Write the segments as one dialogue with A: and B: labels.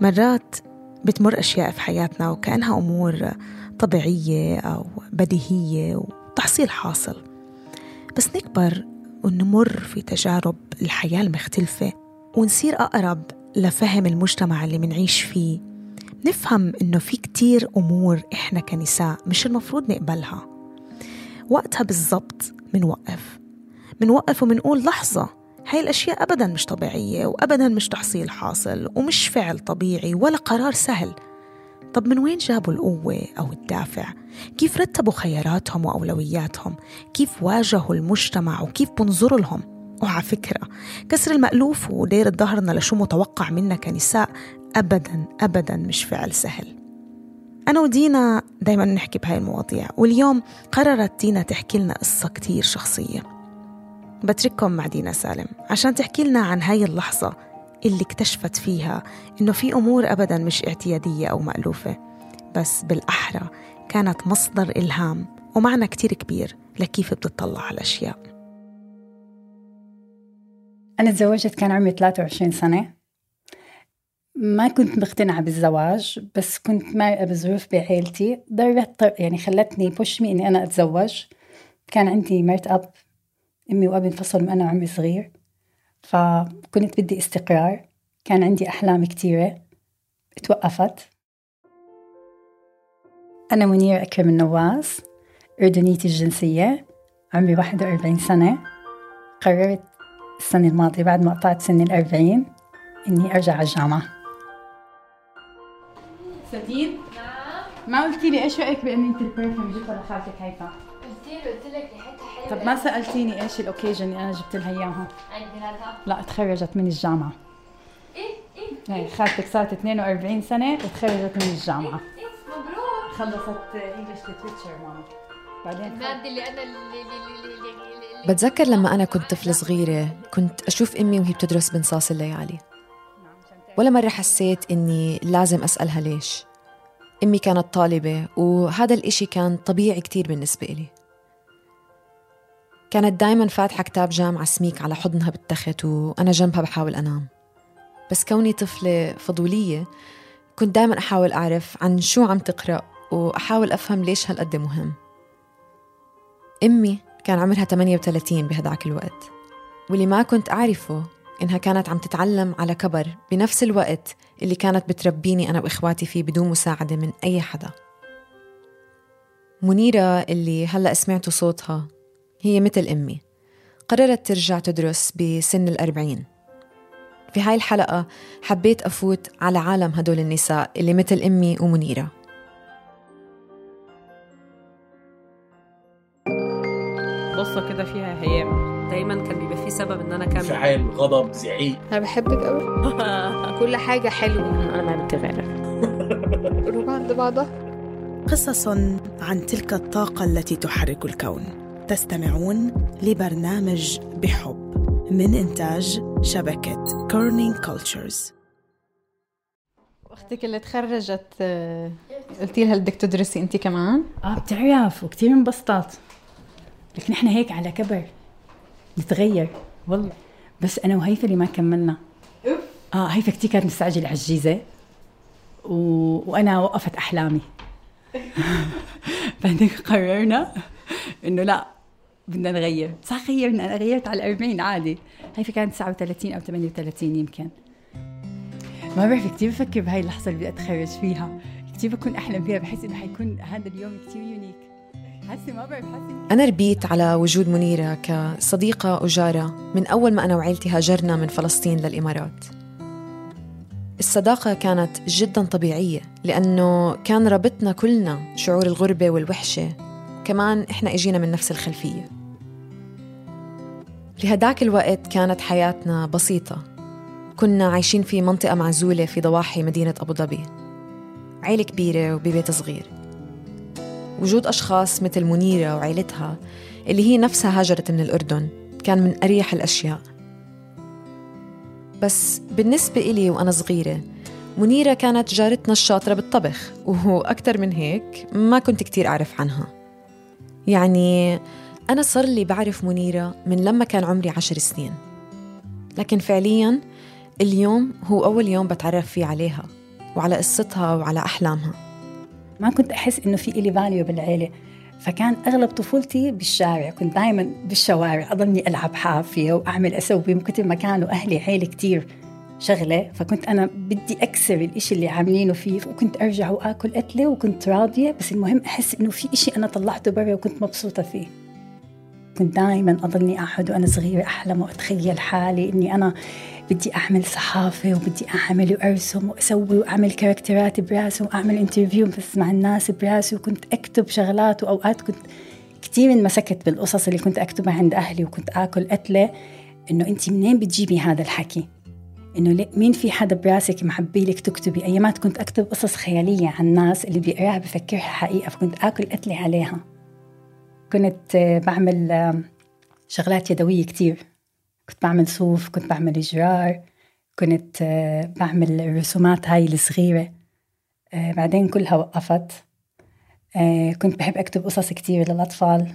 A: مرات بتمر أشياء في حياتنا وكأنها أمور طبيعية أو بديهية وتحصيل حاصل. بس نكبر ونمر في تجارب الحياة المختلفة ونصير أقرب لفهم المجتمع اللي منعيش فيه. نفهم إنه في كتير أمور إحنا كنساء مش المفروض نقبلها. وقتها بالضبط منوقف. منوقف ومنقول لحظة هاي الأشياء أبدا مش طبيعية وأبدا مش تحصيل حاصل ومش فعل طبيعي ولا قرار سهل طب من وين جابوا القوة أو الدافع؟ كيف رتبوا خياراتهم وأولوياتهم؟ كيف واجهوا المجتمع وكيف بنظروا لهم؟ وعلى فكرة كسر المألوف ودير ظهرنا لشو متوقع منا كنساء أبدا أبدا مش فعل سهل أنا ودينا دايما نحكي بهاي المواضيع واليوم قررت دينا تحكي لنا قصة كتير شخصية بترككم مع دينا سالم عشان تحكي لنا عن هاي اللحظة اللي اكتشفت فيها إنه في أمور أبدا مش اعتيادية أو مألوفة بس بالأحرى كانت مصدر إلهام ومعنى كتير كبير لكيف بتطلع على الأشياء.
B: أنا تزوجت كان عمري 23 سنة. ما كنت مقتنعة بالزواج بس كنت مرقة بظروف بعيلتي ضربت يعني خلتني بوشمي إني أنا أتزوج. كان عندي مرت أب أمي وأبي انفصلوا وأنا عمري صغير فكنت بدي استقرار. كان عندي أحلام كتيرة اتوقفت أنا منير أكرم النواس أردنيتي الجنسية عمري 41 سنة. قررت السنة الماضية بعد ما قطعت سن الأربعين إني أرجع على الجامعة. سديد ما قلتي لي إيش رأيك بأني أنت ال perfume جبتها لخالتك هيفا
C: قلت له قلت لك ريحتها حلوة.
B: طب ما سألتيني إيش ال occasion اللي أنا جبت لها إياها.
C: عيد ميلادها
B: لا تخرجت من الجامعة.
C: إيه إيه
B: هي خالتك صارت 42 سنة وتخرجت من الجامعة.
C: إيه مبروك.
B: خلصت English literature ماما. بعدين
C: المادة اللي أنا اللي اللي اللي اللي اللي
D: بتذكر لما أنا كنت طفلة صغيرة كنت أشوف أمي وهي بتدرس بنصاص الليالي. ولا مرة حسيت إني لازم أسألها ليش. أمي كانت طالبة وهذا الإشي كان طبيعي كتير بالنسبة إلي. كانت دايما فاتحة كتاب جامعة سميك على حضنها بالتخت وأنا جنبها بحاول أنام. بس كوني طفلة فضولية كنت دايما أحاول أعرف عن شو عم تقرأ وأحاول أفهم ليش هالقد مهم. أمي كان عمرها 38 بهداك الوقت واللي ما كنت أعرفه إنها كانت عم تتعلم على كبر بنفس الوقت اللي كانت بتربيني أنا وإخواتي فيه بدون مساعدة من أي حدا. منيرة اللي هلأ سمعتوا صوتها هي مثل أمي. قررت ترجع تدرس بسن الأربعين. في هاي الحلقة حبيت أفوت على عالم هدول النساء اللي مثل أمي ومنيرة.
E: بصة كده فيها هيام دايما كان بيبقى في سبب إن أنا اكمل
F: انفعال غضب زعيق.
G: أنا بحبك قوي كل حاجة حلوة.
E: أنا ما بتغير
G: قلوب عند بعضها.
A: قصص عن تلك الطاقة التي تحرك الكون. تستمعون لبرنامج بحب من إنتاج شبكة كورنينج كولتشرز
B: أختك اللي تخرجت آه، قلتي لها بدك تدرسي انت كمان؟
H: آه بتعرف وكثير انبسطت. لك نحن هيك على كبر. نتغير. والله. بس أنا وهيفا اللي ما كملنا. آه هيفا كثير كانت مستعجلة على الجيزة. و... وأنا وقفت أحلامي. بعدين قررنا إنه لا بدنا نغير. صح غيرنا أنا غيرت على 40 عادي. هيفا كانت 39 أو 38 يمكن. ما بعرف كثير بفكر بهاي اللحظة اللي بدي أتخرج فيها. كثير بكون أحلم فيها. بحس إنه حيكون هذا اليوم كثير يونيك حاسة ما بعرف حاسة
D: أنا ربيت على وجود منيرة كصديقة وجارة من أول ما أنا وعيلتي هاجرنا من فلسطين للإمارات. الصداقة كانت جدا طبيعية لأنه كان ربطنا كلنا شعور الغربة والوحشة. كمان إحنا إجينا من نفس الخلفية. لهداك الوقت كانت حياتنا بسيطة. كنا عايشين في منطقة معزولة في ضواحي مدينة أبو ظبي. عيلة كبيرة وببيت صغير. وجود أشخاص مثل منيرة وعيلتها اللي هي نفسها هاجرت من الأردن كان من أريح الأشياء. بس بالنسبة إلي وأنا صغيرة منيرة كانت جارتنا الشاطرة بالطبخ وهو أكتر من هيك ما كنت كتير أعرف عنها. يعني أنا صار لي بعرف منيرة من لما كان عمري عشر سنين. لكن فعلياً اليوم هو أول يوم بتعرف فيه عليها وعلى قصتها وعلى أحلامها.
B: ما كنت أحس إنه في إلي فاليو بالعيلة. فكان أغلب طفولتي بالشارع كنت دائما بالشوارع أضلني ألعب حافية وأعمل أسوي من كتر ما كانوا أهلي عيلة كتير. شغلة فكنت أنا بدي أكسر الإشي اللي عاملينه فيه وكنت أرجع وآكل قتلة وكنت راضية بس المهم أحس إنه في إشي أنا طلعته برا وكنت مبسوطة فيه. كنت دائما أضلني أقعد وأنا صغيرة أحلم وأتخيل حالي إني أنا بدي أعمل صحافة وبدي أعمل وأرسم وأسوي وأعمل كاركترات براسي وأعمل interviews مع الناس براسي وكنت أكتب شغلات وأوقات كنت كثير انمسكت بالقصص اللي كنت أكتبها عند أهلي وكنت آكل قتلة إنه أنت منين بتجيبي هذا الحكي؟ إنه مين في حدا براسك محبي لك تكتبي؟ أيامات كنت أكتب قصص خيالية عن الناس اللي بيقراها بفكرها حقيقة فكنت آكل قتلة عليها. كنت بعمل شغلات يدوية كتير. كنت بعمل صوف كنت بعمل جرار كنت بعمل الرسومات هاي الصغيرة. بعدين كلها وقفت. كنت بحب أكتب قصص كتير للأطفال.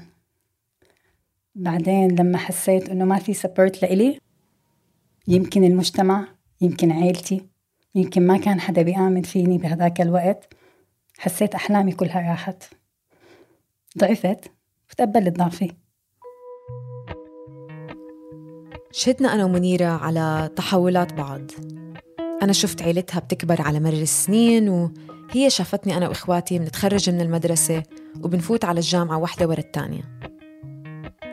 B: بعدين لما حسيت إنه ما في سبورت لإلي يمكن المجتمع يمكن عيلتي يمكن ما كان حدا بيآمن فيني بهذاك الوقت. حسيت أحلامي كلها راحت. ضعفت وتقبلت ضعفي
D: شهدنا أنا ومنيرة على تحولات بعض. أنا شفت عيلتها بتكبر على مر السنين وهي شافتني أنا وإخواتي بنتخرج من المدرسة وبنفوت على الجامعة واحدة ورا التانية.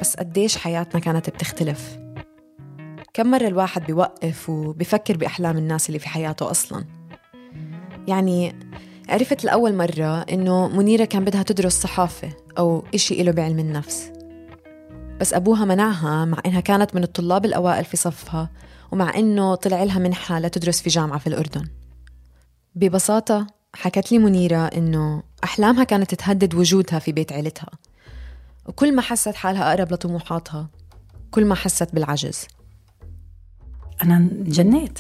D: بس قديش حياتنا كانت بتختلف. كم مرة الواحد بيوقف وبفكر بأحلام الناس اللي في حياته أصلا؟ يعني عرفت لأول مرة إنه منيرة كان بدها تدرس صحافة أو إشي إله بعلم النفس. بس أبوها منعها مع إنها كانت من الطلاب الأوائل في صفها ومع إنه طلع لها منحة لتدرس في جامعة في الأردن. ببساطة حكت لي منيرة إنه أحلامها كانت تهدد وجودها في بيت عيلتها. وكل ما حست حالها أقرب لطموحاتها كل ما حست بالعجز.
B: أنا جنيت.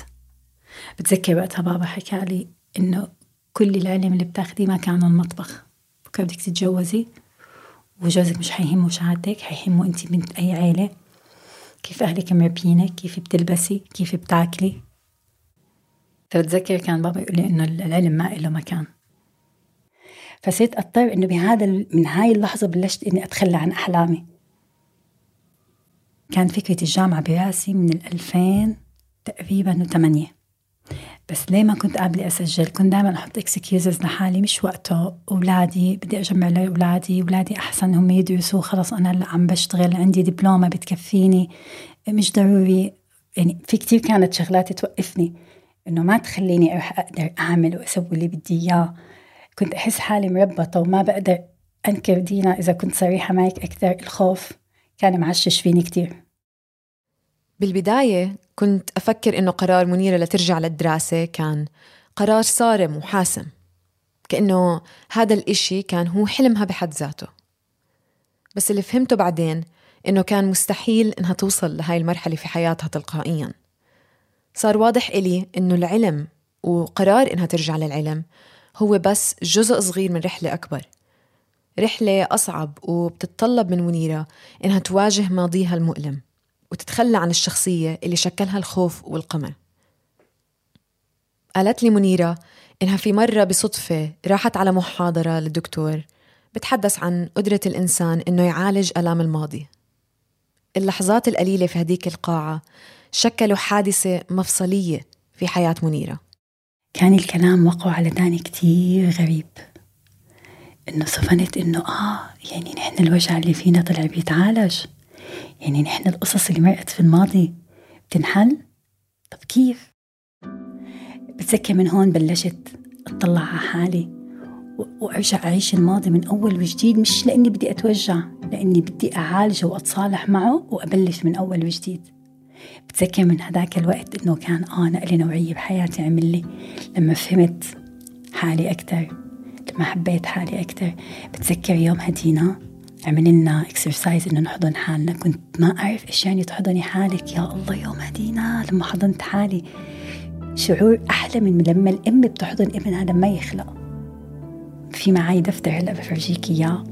B: بتذكر وقتها بابا حكى لي إنه كل العلم اللي بتاخديه ما كان المطبخ بكره بدك تتجوزي؟ وجوزك مش حيهمه شهادتك حيهمه أنت بنت أي عيلة. كيف أهلك مربينك كيف بتلبسي؟ كيف بتاكلي؟ فبتذكر كان بابا يقول لي إنه العلم ما له مكان. فصرت أضطر إنه بهذا من هاي اللحظة بلشت إني أتخلى عن أحلامي. كان فكرة الجامعة براسي من الألفين تقريبا وثمانية بس ليه ما كنت قابلة أسجل؟ كنت دائما أحط إكسكيوزز لحالي مش وقته. أولادي بدي أجمع لأولادي أولادي. أحسن هم يدرسوا. خلص أنا هلأ عم بشتغل عندي دبلومة بتكفيني. مش ضروري. يعني في كتير كانت شغلات توقفني إنه ما تخليني أروح أقدر أعمل وأسوي اللي بدي إياه. كنت أحس حالي مربطة وما بقدر أنكر دينا إذا كنت صريحة معك أكثر الخوف كان معشش فيني كتير.
D: بالبداية كنت أفكر إنه قرار منيرة لترجع للدراسة كان قرار صارم وحاسم كأنه هذا الإشي كان هو حلمها بحد ذاته. بس اللي فهمته بعدين إنه كان مستحيل إنها توصل لهاي المرحلة في حياتها تلقائيا. صار واضح إلي إنه العلم وقرار إنها ترجع للعلم هو بس جزء صغير من رحلة أكبر. رحلة أصعب وبتتطلب من منيرة إنها تواجه ماضيها المؤلم. وتتخلى عن الشخصية اللي شكلها الخوف والقمع. قالت لي منيرة إنها في مرة بصدفة راحت على محاضرة للدكتور بتحدث عن قدرة الإنسان إنه يعالج ألام الماضي. اللحظات القليلة في هديك القاعة شكلوا حادثة مفصلية في حياة منيرة.
B: كان الكلام وقع على داني كتير غريب. إنه صفنت إنه آه يعني نحن الوجع اللي فينا طلع بيتعالج. يعني نحن القصص اللي مرقت في الماضي بتنحل؟ طب كيف؟ بتذكر من هون بلشت أطلع على حالي وأرجع أعيش الماضي من أول وجديد مش لإني بدي أتوجع لإني بدي اعالجه وأتصالح معه وأبلش من أول وجديد. بتذكر من هذاك الوقت إنه كان آه نقلة نوعية بحياتي عمل لي لما فهمت حالي أكثر لما حبيت حالي أكثر بتذكر يوم هدينا عمل لنا اكسرسايز إنه نحضن حالنا. كنت ما أعرف إيش يعني تحضني حالك. يا الله يوم هدينا لما حضنت حالي. شعور أحلى من لما الأم بتحضن ابنها لما يخلق. في معي دفتر هلأ بفرجيك اياه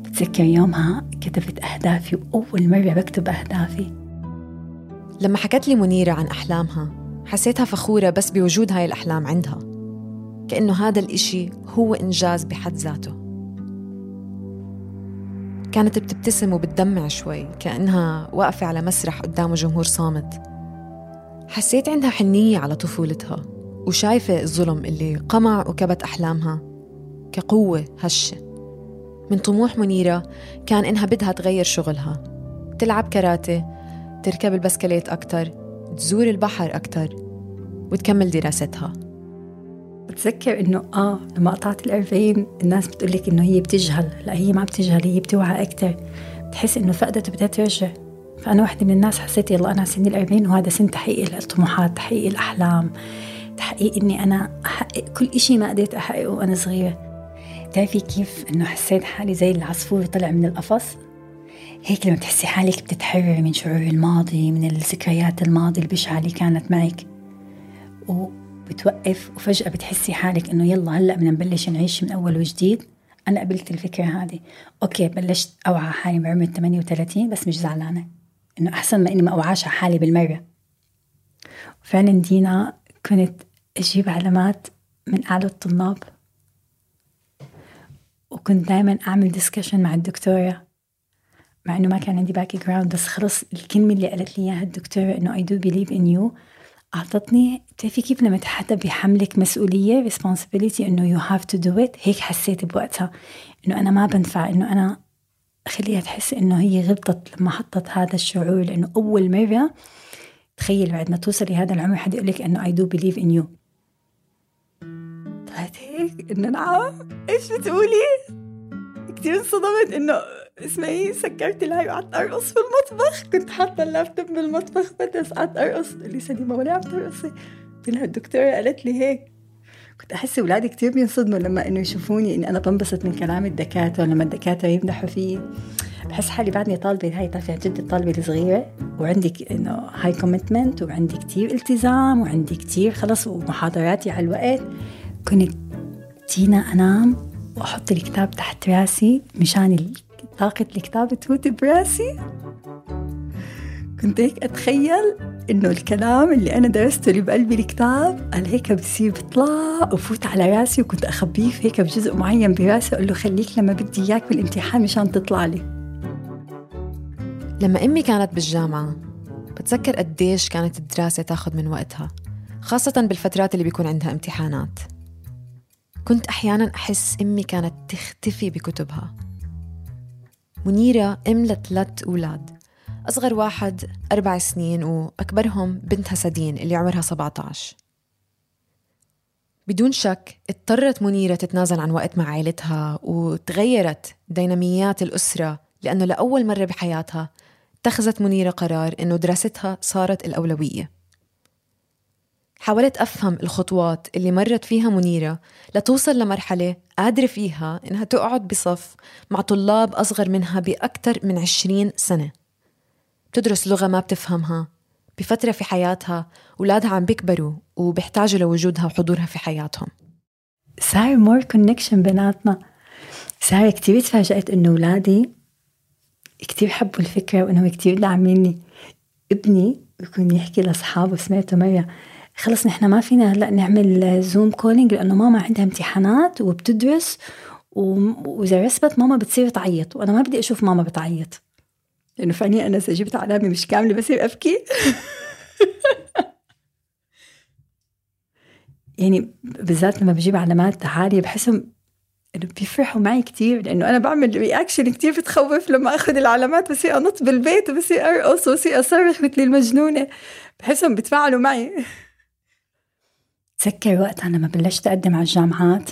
B: بتذكر يومها كتبت أهدافي وأول مرة بكتب أهدافي.
D: لما حكت لي منيرة عن أحلامها حسيتها فخورة بس بوجود هاي الأحلام عندها. كأنه هذا الإشي هو إنجاز بحد ذاته. كانت بتبتسم وبتدمع شوي كأنها واقفة على مسرح قدام جمهور صامت. حسيت عندها حنية على طفولتها وشايفة الظلم اللي قمع وكبت أحلامها كقوة هشة. من طموح منيرة كان إنها بدها تغير شغلها. تلعب كاراتيه تركب البسكليت أكتر تزور البحر أكتر وتكمل دراستها.
B: بتذكر إنه آه لما قطعت الأربعين الناس بتقول لك إنه هي بتجهل. لا هي ما بتجهل هي بتوعى أكثر بتحس إنه فقدت وبدها ترجع فأنا واحدة من الناس حسيت يلا أنا سني الأربعين وهذا سن تحقيق الطموحات تحقيق الأحلام تحقيق إني أنا أحقق كل إشي ما قدرت أحققه وأنا صغيرة. بتعرفي كيف إنه حسيت حالي زي العصفور طلع من القفص؟ هيك لما بتحسي حالك بتتحرري من شعور الماضي من الذكريات الماضي البشعة اللي كانت معك. وبتوقف وفجأة بتحسي حالك إنه يلا هلأ بدنا نبلش نعيش من أول وجديد. أنا قبلت الفكرة هذه. أوكي بلشت أوعى حالي بعمر 38 بس مش زعلانة. إنه أحسن ما إني ما أوعاش على حالي بالمرة. فعلا دينا كنت أجيب علامات من أعلى الطلاب. وكنت دائما أعمل discussion مع الدكتورة. مع إنه ما كان عندي background بس خلص الكلمة اللي قالت لي إياها الدكتورة إنه I do believe in you أعطتني بتعرفي كيف لما حدا بيحملك مسؤولية responsibility إنه you have to do it هيك حسيت بوقتها. إنه أنا ما بنفع إنه أنا خليها تحس إنه هي غلطت لما حطت هذا الشعور. لأنه أول مرة تخيل بعد ما توصلي هذا العمر حد يقول لك إنه I do believe in you طلعت هيك إنه نعم إيش بتقولي؟ كثير انصدمت إنه اسمعي سكرت الهاي وقعدت أرقص في المطبخ. كنت حاطة اللابتوب بالمطبخ بس قعدت أرقص. تقول لي سليمة ولا عم ترقصي؟ قلت لها الدكتورة قالت لي هيك. كنت أحس أولادي كثير بينصدموا لما إنه يشوفوني إني أنا بنبسط من كلام الدكاترة لما الدكاترة يمدحوا فيي. بحس حالي بعدني طالبة هاي بتعرفي جد الطالبة الصغيرة. وعندك إنه هاي commitment وعندي كثير التزام وعندي كثير خلص ومحاضراتي على الوقت. كنت تيجي أنام وأحط الكتاب تحت راسي مشان طاقة الكتاب تفوت براسي. كنت هيك أتخيل إنه الكلام اللي أنا درسته اللي بقلبي الكتاب هلأ هيك بصير بيطلع وفوت على راسي وكنت أخبيه هيك بجزء معين براسي أقول له خليك لما بدي إياك بالامتحان مشان تطلع لي.
D: لما أمي كانت بالجامعة بتذكر قديش كانت الدراسة تاخد من وقتها خاصة بالفترات اللي بيكون عندها امتحانات. كنت أحيانا أحس أمي كانت تختفي بكتبها. منيرة أم لثلاث أولاد. أصغر واحد أربع سنين وأكبرهم بنتها سدين اللي عمرها 17 بدون شك اضطرت منيرة تتنازل عن وقت مع عائلتها وتغيرت ديناميات الأسرة لأنه لأول مرة بحياتها اتخذت منيرة قرار إنه دراستها صارت الأولوية. حاولت أفهم الخطوات اللي مرت فيها منيرة لتوصل لمرحلة قادرة فيها إنها تقعد بصف مع طلاب أصغر منها بأكثر من عشرين سنة. بتدرس لغة ما بتفهمها بفترة في حياتها أولادها عم بيكبروا وبيحتاجوا لوجودها وحضورها في حياتهم.
B: صار more connection بيناتنا. صار كتير تفاجأت إنه أولادي كتير حبوا الفكرة وإنهم كتير داعميني. ابني بيكون يحكي لأصحابه سمعته مرة خلص نحن ما فينا هلأ نعمل Zoom calling لأنه ماما عندها امتحانات وبتدرس وإذا رسبت ماما بتصير تعيط. وأنا ما بدي أشوف ماما بتعيط. لأنه فعليا أنا إذا جبت علامه مش كاملة بصير أبكي. يعني بالذات لما بجيب علامات عالية بحسهم إنه بيفرحوا معي كثير لأنه أنا بعمل رياكشن كثير بتخوف لما آخذ العلامات بصير أنط بالبيت وبصير أرقص وبصير أصرخ مثل المجنونة. بحسهم بيتفاعلوا معي. تذكر وقتها لما بلشت أقدم على الجامعات؟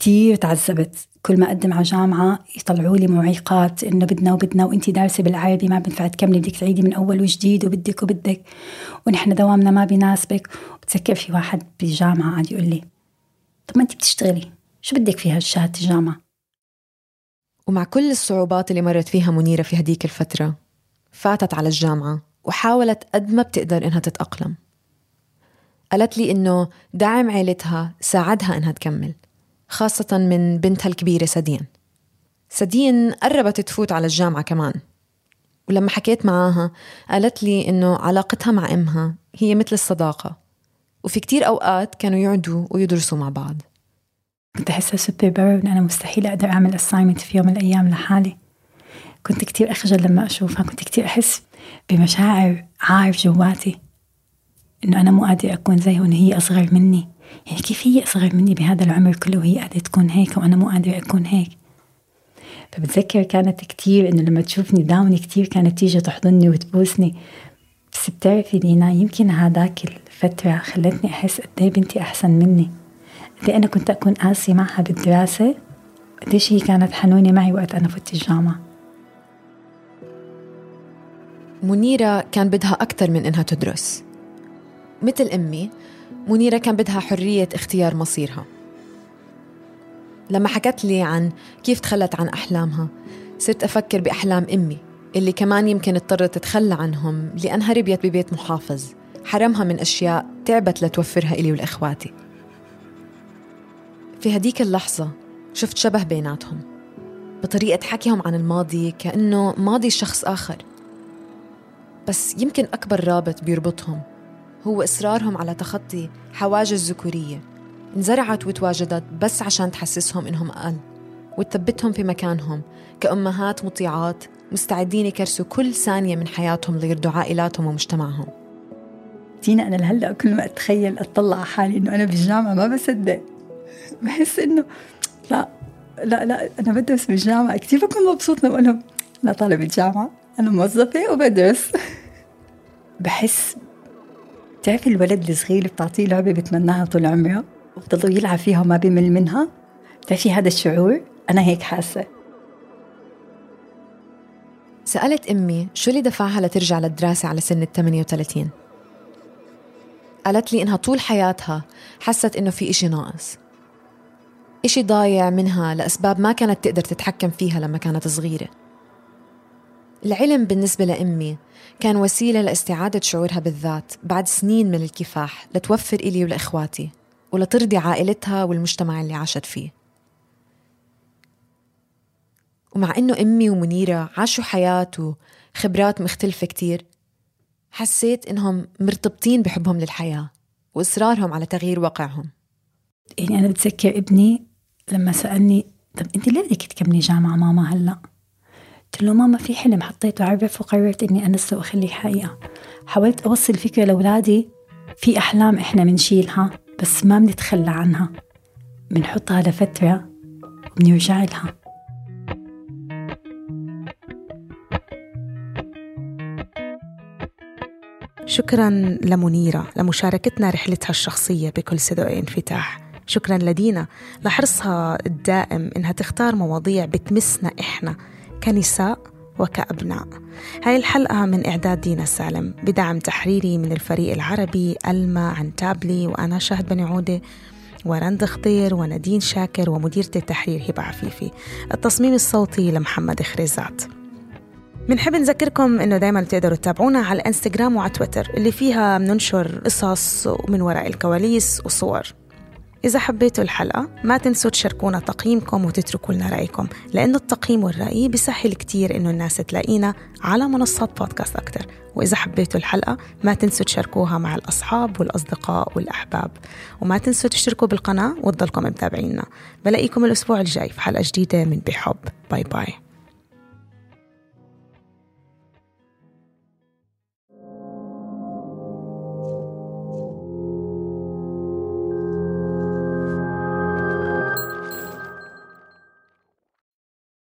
B: كثير تعذبت. كل ما أقدم على جامعة يطلعوا لي معيقات إنه بدنا وبدنا وأنت دارسة بالعربي ما بنفع تكملي بدك تعيدي من أول وجديد وبدك وبدك. ونحن دوامنا ما بيناسبك. وبتذكر في واحد بالجامعة قاعد يقول لي طب ما أنت بتشتغلي شو بدك فيها شهادة الجامعة؟
D: ومع كل الصعوبات اللي مرت فيها منيرة في هديك الفترة فاتت على الجامعة وحاولت قد ما بتقدر إنها تتأقلم. قالت لي إنه دعم عيلتها ساعدها إنها تكمل خاصة من بنتها الكبيرة سدين. سدين قربت تفوت على الجامعة كمان. ولما حكيت معاها قالت لي إنه علاقتها مع أمها هي مثل الصداقة وفي كتير أوقات كانوا يقعدوا ويدرسوا مع بعض.
B: كنت أحسها superpower إن أنا مستحيل أقدر أعمل assignment في يوم من الأيام لحالي. كنت كتير أخجل لما أشوفها كنت كتير أحس بمشاعر عار جواتي. إنه أنا مو قادرة أكون زيها وإن هي أصغر مني. يعني كيف هي أصغر مني بهذا العمر كله وهي قادرة تكون هيك وأنا مو قادرة أكون هيك؟ فبتذكر كانت كتير إنه لما تشوفني داوني كتير كانت تيجي تحضني وتبوسني. بس بتعرفي دينا يمكن هذاك الفترة خلتني أحس قد إيه بنتي أحسن مني. قد إيه أنا كنت أكون قاسي معها بالدراسة. قديش هي كانت حنونة معي وقت أنا فت الجامعة.
D: منيرة كان بدها أكثر من إنها تدرس. مثل أمي منيرة كان بدها حرية اختيار مصيرها. لما حكت لي عن كيف تخلت عن أحلامها صرت أفكر بأحلام أمي اللي كمان يمكن اضطرت تتخلى عنهم لأنها ربيت ببيت محافظ. حرمها من أشياء تعبت لتوفرها إلي والإخواتي في هديك اللحظة شفت شبه بيناتهم. بطريقة حكيهم عن الماضي كأنه ماضي شخص آخر. بس يمكن أكبر رابط بيربطهم هو إصرارهم على تخطي حواجز ذكورية انزرعت وتواجدت بس عشان تحسسهم إنهم أقل وتثبتهم في مكانهم كأمهات مطيعات مستعدين يكرسوا كل ثانية من حياتهم ليرضوا عائلاتهم ومجتمعهم.
B: تينا أنا لهلأ كل ما أتخيل أطلع حالي إنه أنا بالجامعة ما بصدق. بحس إنه لا لا لا أنا بدرس بالجامعة. كثير بكون مبسوط لما أقول لهم أنا طالبة جامعة أنا موظفة وبدرس. بحس بتعرفي الولد الصغير بتعطيه لعبة بتمناها طول عمره؟ وبضل يلعب فيها وما بيمل منها؟ بتعرفي هذا الشعور؟ أنا هيك حاسة.
D: سألت أمي شو اللي دفعها لترجع للدراسة على سن ال 38 قالت لي إنها طول حياتها حست إنه في إشي ناقص. إشي ضايع منها لأسباب ما كانت تقدر تتحكم فيها لما كانت صغيرة. العلم بالنسبة لأمي كان وسيلة لاستعادة شعورها بالذات بعد سنين من الكفاح لتوفر إلي ولإخواتي ولترضي عائلتها والمجتمع اللي عاشت فيه ومع إنه أمي ومنيرة عاشوا حياة وخبرات مختلفة كتير حسيت إنهم مرتبطين بحبهم للحياة وإصرارهم على تغيير واقعهم
B: يعني أنا بتذكر ابني لما سألني طب أنت ليه بدك تكملي جامعة ماما هلأ؟ قلت له ماما في حلم حطيته عرف وقررت إني أنسه وأخليه حقيقة. حاولت أوصل فكرة لأولادي في أحلام إحنا بنشيلها بس ما بنتخلى عنها. بنحطها لفترة وبنرجع لها.
A: شكرا لمنيرة لمشاركتنا رحلتها الشخصية بكل صدق وانفتاح. شكرا لدينا. لحرصها الدائم إنها تختار مواضيع بتمسنا إحنا. كنساء وكأبناء. هاي الحلقة من إعداد دينا سالم بدعم تحريري من الفريق العربي ألما عن تابلي وأنا شاهد بني عودة ورند خضير وندين شاكر ومديرة التحرير هبة عفيفي. التصميم الصوتي لمحمد خريزات. بنحب نذكركم إنه دائما بتقدروا تتابعونا على الإنستغرام وعلى تويتر اللي فيها بننشر قصص من وراء الكواليس وصور. إذا حبيتوا الحلقة ما تنسوا تشاركونا تقييمكم وتتركوا لنا رأيكم لأنه التقييم والرأي بيسهل كتير إنه الناس تلاقينا على منصات بودكاست أكتر. وإذا حبيتوا الحلقة ما تنسوا تشاركوها مع الأصحاب والأصدقاء والأحباب. وما تنسوا تشتركوا بالقناة وتضلكم متابعينا. بلاقيكم الأسبوع الجاي في حلقة جديدة من بحب. باي باي.